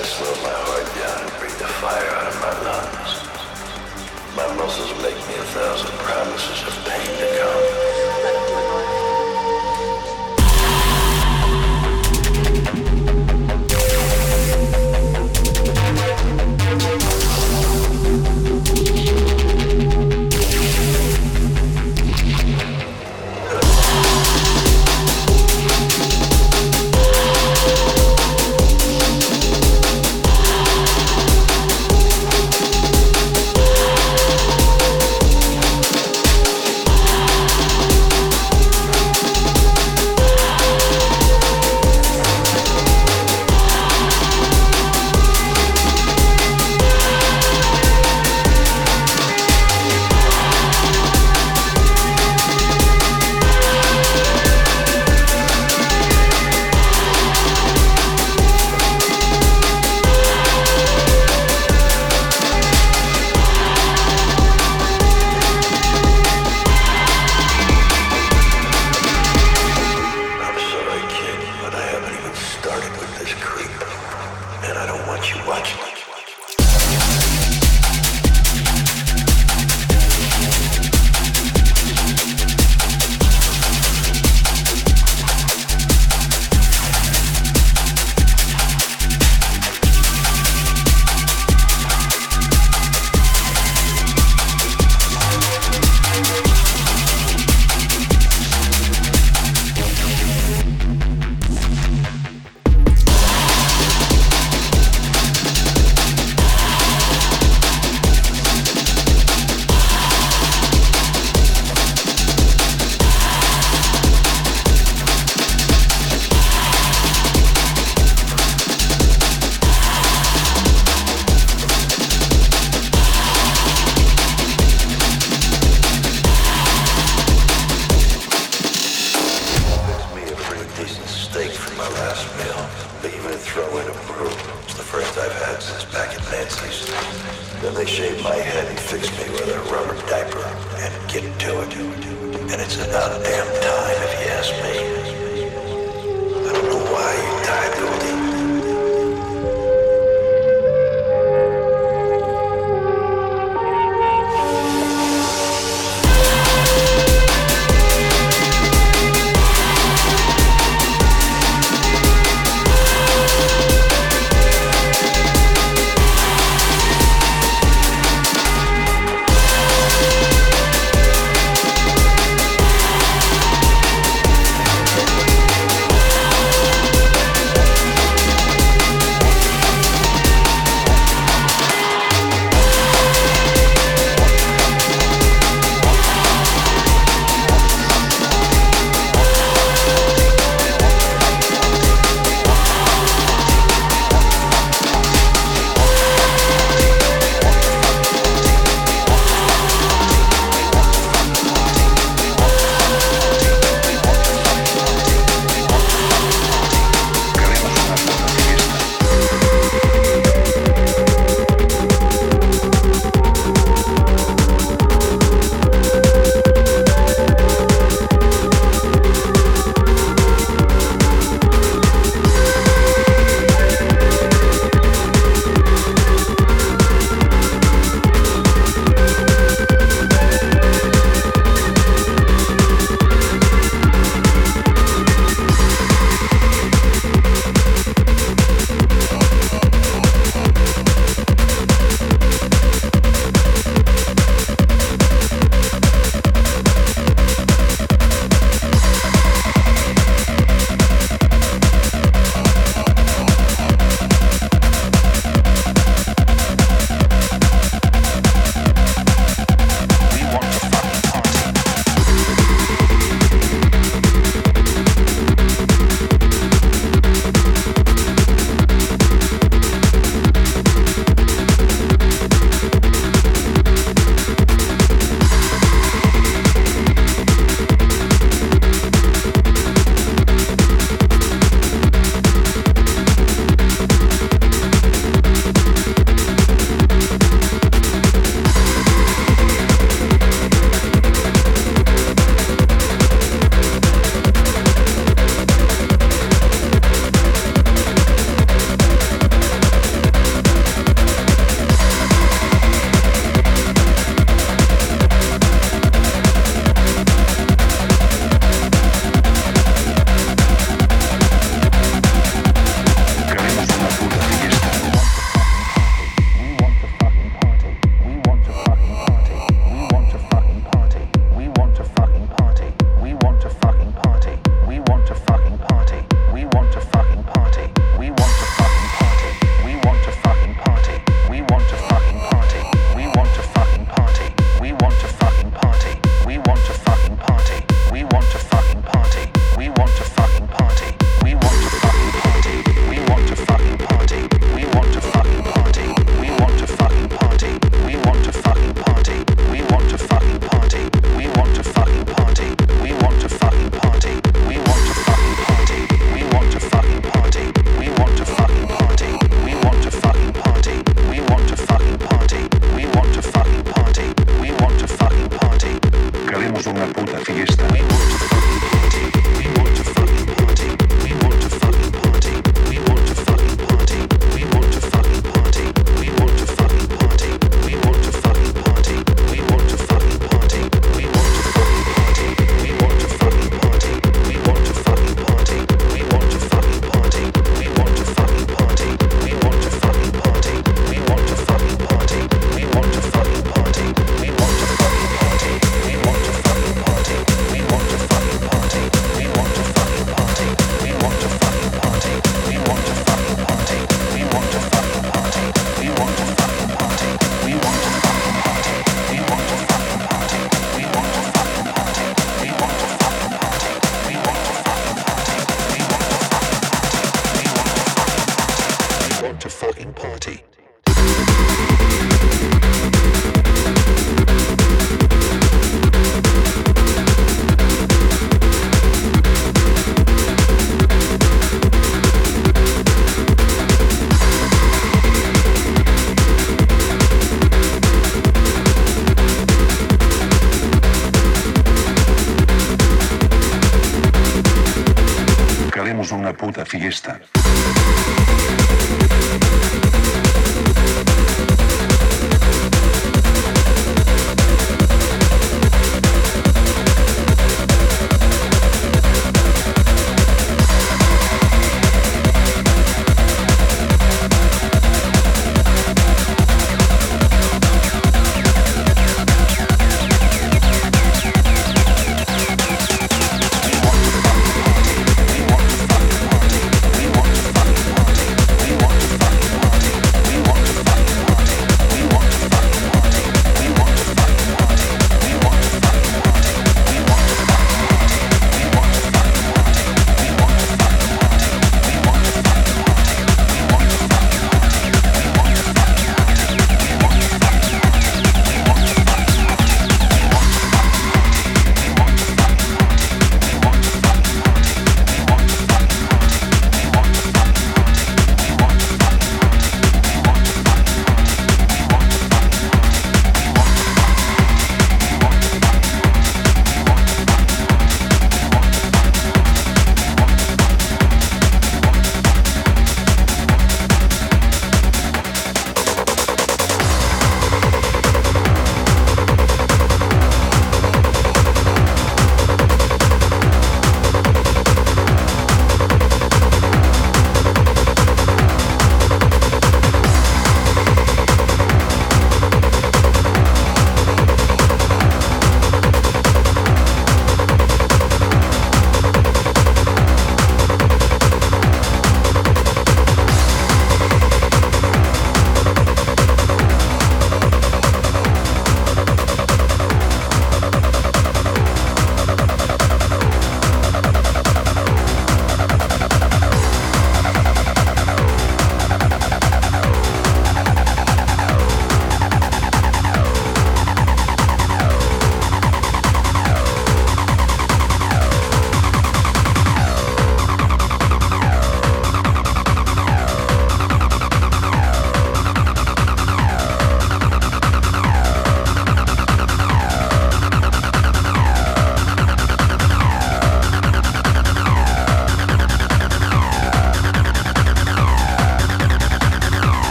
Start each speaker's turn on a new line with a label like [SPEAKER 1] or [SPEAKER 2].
[SPEAKER 1] I my heart down and breathed the fire out of my lungs. My muscles make me a thousand promises